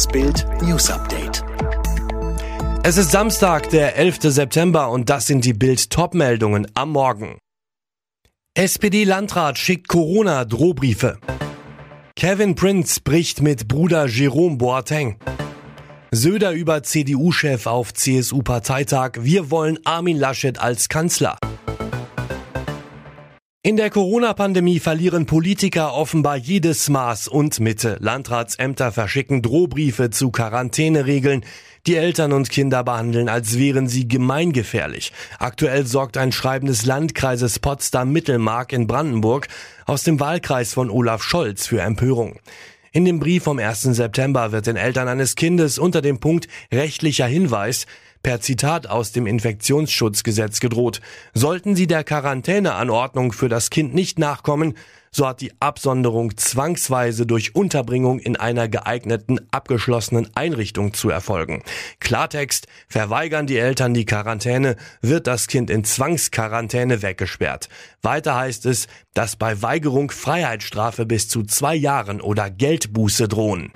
Das Bild News Update. Es ist Samstag, der 11. September und das sind die Bild Topmeldungen am Morgen. SPD-Landrat schickt Corona-Drohbriefe. Kevin Prince bricht mit Bruder Jerome Boateng. Söder über CDU-Chef auf CSU-Parteitag. Wir wollen Armin Laschet als Kanzler. In der Corona-Pandemie verlieren Politiker offenbar jedes Maß und Mitte. Landratsämter verschicken Drohbriefe zu Quarantäneregeln. Die Eltern und Kinder behandeln, als wären sie gemeingefährlich. Aktuell sorgt ein Schreiben des Landkreises Potsdam-Mittelmark in Brandenburg aus dem Wahlkreis von Olaf Scholz für Empörung. In dem Brief vom 1. September wird den Eltern eines Kindes unter dem Punkt rechtlicher Hinweis per Zitat aus dem Infektionsschutzgesetz gedroht. Sollten sie der Quarantäneanordnung für das Kind nicht nachkommen, so hat die Absonderung zwangsweise durch Unterbringung in einer geeigneten abgeschlossenen Einrichtung zu erfolgen. Klartext, verweigern die Eltern die Quarantäne, wird das Kind in Zwangsquarantäne weggesperrt. Weiter heißt es, dass bei Weigerung Freiheitsstrafe bis zu zwei Jahren oder Geldbuße drohen.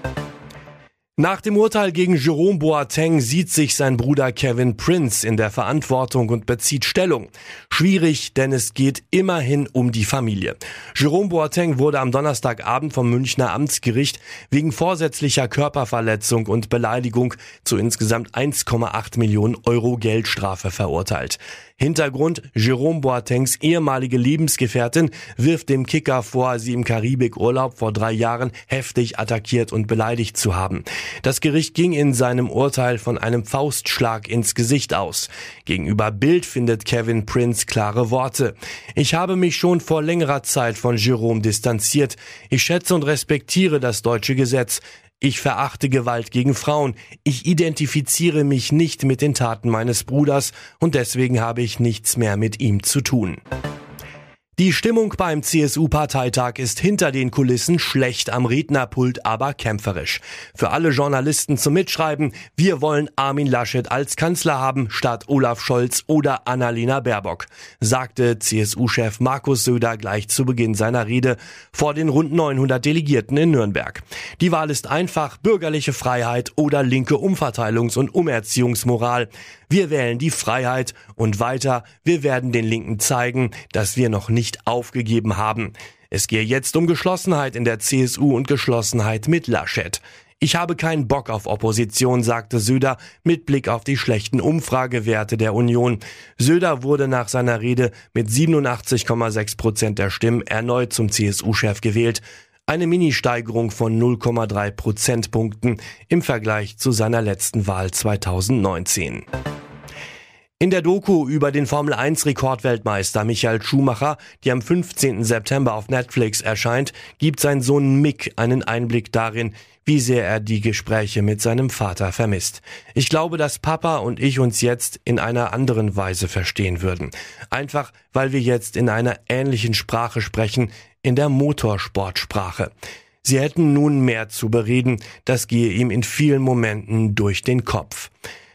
Nach dem Urteil gegen Jerome Boateng sieht sich sein Bruder Kevin Prince in der Verantwortung und bezieht Stellung. Schwierig, denn es geht immerhin um die Familie. Jerome Boateng wurde am Donnerstagabend vom Münchner Amtsgericht wegen vorsätzlicher Körperverletzung und Beleidigung zu insgesamt 1,8 Millionen Euro Geldstrafe verurteilt. Hintergrund, Jerome Boatengs ehemalige Lebensgefährtin wirft dem Kicker vor, sie im Karibikurlaub vor drei Jahren heftig attackiert und beleidigt zu haben. Das Gericht ging in seinem Urteil von einem Faustschlag ins Gesicht aus. Gegenüber Bild findet Kevin Prince klare Worte. Ich habe mich schon vor längerer Zeit von Jerome distanziert. Ich schätze und respektiere das deutsche Gesetz. Ich verachte Gewalt gegen Frauen. Ich identifiziere mich nicht mit den Taten meines Bruders und deswegen habe ich nichts mehr mit ihm zu tun. Die Stimmung beim CSU-Parteitag ist hinter den Kulissen schlecht am Rednerpult, aber kämpferisch. Für alle Journalisten zum Mitschreiben, wir wollen Armin Laschet als Kanzler haben statt Olaf Scholz oder Annalena Baerbock, sagte CSU-Chef Markus Söder gleich zu Beginn seiner Rede vor den rund 900 Delegierten in Nürnberg. Die Wahl ist einfach bürgerliche Freiheit oder linke Umverteilungs- und Umerziehungsmoral. Wir wählen die Freiheit und weiter, wir werden den Linken zeigen, dass wir noch nicht aufgegeben haben. Es gehe jetzt um Geschlossenheit in der CSU und Geschlossenheit mit Laschet. Ich habe keinen Bock auf Opposition, sagte Söder mit Blick auf die schlechten Umfragewerte der Union. Söder wurde nach seiner Rede mit 87,6 Prozent der Stimmen erneut zum CSU-Chef gewählt. Eine Ministeigerung von 0,3 Prozentpunkten im Vergleich zu seiner letzten Wahl 2019. In der Doku über den Formel 1 Rekordweltmeister Michael Schumacher, die am 15. September auf Netflix erscheint, gibt sein Sohn Mick einen Einblick darin, wie sehr er die Gespräche mit seinem Vater vermisst. Ich glaube, dass Papa und ich uns jetzt in einer anderen Weise verstehen würden. Einfach, weil wir jetzt in einer ähnlichen Sprache sprechen, in der Motorsportsprache. Sie hätten nun mehr zu bereden, das gehe ihm in vielen Momenten durch den Kopf.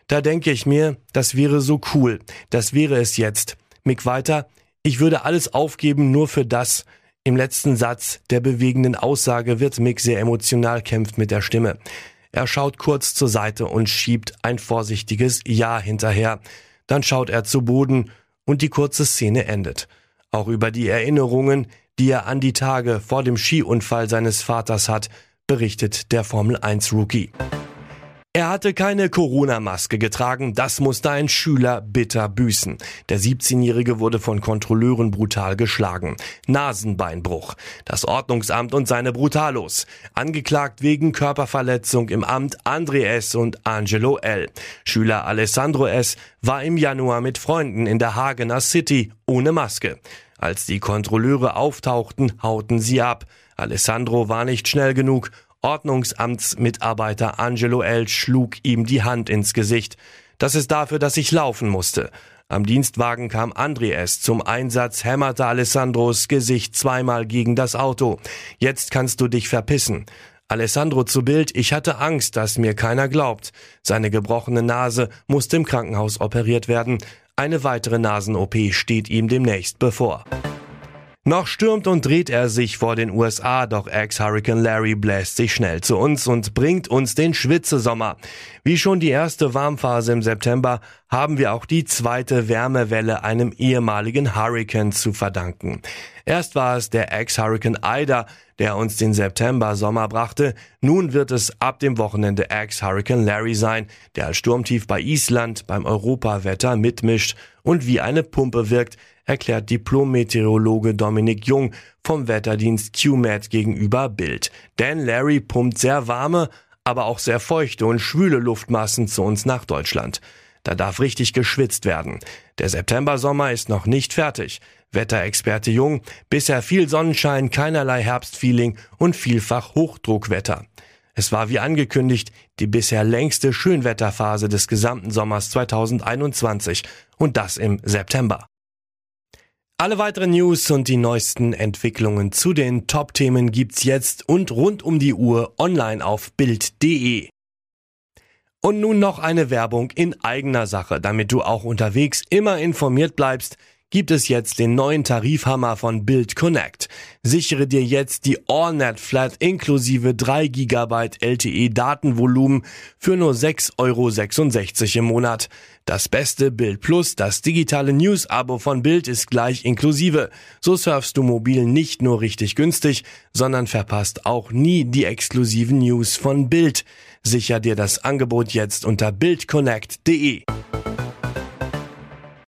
Da denke ich mir, das wäre so cool, das wäre es jetzt. Mick weiter, ich würde alles aufgeben nur für das. Im letzten Satz der bewegenden Aussage wird Mick sehr emotional kämpft mit der Stimme. Er schaut kurz zur Seite und schiebt ein vorsichtiges Ja hinterher. Dann schaut er zu Boden und die kurze Szene endet. Auch über die Erinnerungen, die er an die Tage vor dem Skiunfall seines Vaters hat, berichtet der Formel 1 Rookie. Er hatte keine Corona-Maske getragen, das musste ein Schüler bitter büßen. Der 17-Jährige wurde von Kontrolleuren brutal geschlagen. Nasenbeinbruch. Das Ordnungsamt und seine Brutalos. Angeklagt wegen Körperverletzung im Amt André S. und Angelo L. Schüler Alessandro S. war im Januar mit Freunden in der Hagener City ohne Maske. Als die Kontrolleure auftauchten, hauten sie ab. Alessandro war nicht schnell genug Ordnungsamtsmitarbeiter Angelo L. schlug ihm die Hand ins Gesicht. Das ist dafür, dass ich laufen musste. Am Dienstwagen kam André S. zum Einsatz, hämmerte Alessandros Gesicht zweimal gegen das Auto. Jetzt kannst du dich verpissen. Alessandro zu Bild, ich hatte Angst, dass mir keiner glaubt. Seine gebrochene Nase musste im Krankenhaus operiert werden. Eine weitere Nasen-OP steht ihm demnächst bevor. Noch stürmt und dreht er sich vor den USA, doch Ex-Hurricane Larry bläst sich schnell zu uns und bringt uns den Schwitzesommer. Wie schon die erste Warmphase im September haben wir auch die zweite Wärmewelle einem ehemaligen Hurricane zu verdanken. Erst war es der Ex-Hurricane Ida, der uns den September-Sommer brachte. Nun wird es ab dem Wochenende Ex-Hurricane Larry sein, der als Sturmtief bei Island beim Europawetter mitmischt und wie eine Pumpe wirkt, erklärt Diplom-Meteorologe Dominik Jung vom Wetterdienst QMAT gegenüber Bild. Denn Larry pumpt sehr warme, aber auch sehr feuchte und schwüle Luftmassen zu uns nach Deutschland. Da darf richtig geschwitzt werden. Der September-Sommer ist noch nicht fertig. Wetterexperte Jung, bisher viel Sonnenschein, keinerlei Herbstfeeling und vielfach Hochdruckwetter. Es war wie angekündigt die bisher längste Schönwetterphase des gesamten Sommers 2021 und das im September. Alle weiteren News und die neuesten Entwicklungen zu den Top-Themen gibt's jetzt und rund um die Uhr online auf Bild.de. Und nun noch eine Werbung in eigener Sache, damit du auch unterwegs immer informiert bleibst gibt es jetzt den neuen Tarifhammer von Build Connect. Sichere dir jetzt die AllNet Flat inklusive 3 GB LTE Datenvolumen für nur 6,66 Euro im Monat. Das beste Bild Plus, das digitale News-Abo von Bild ist gleich inklusive. So surfst du mobil nicht nur richtig günstig, sondern verpasst auch nie die exklusiven News von Bild. Sicher dir das Angebot jetzt unter bildconnect.de.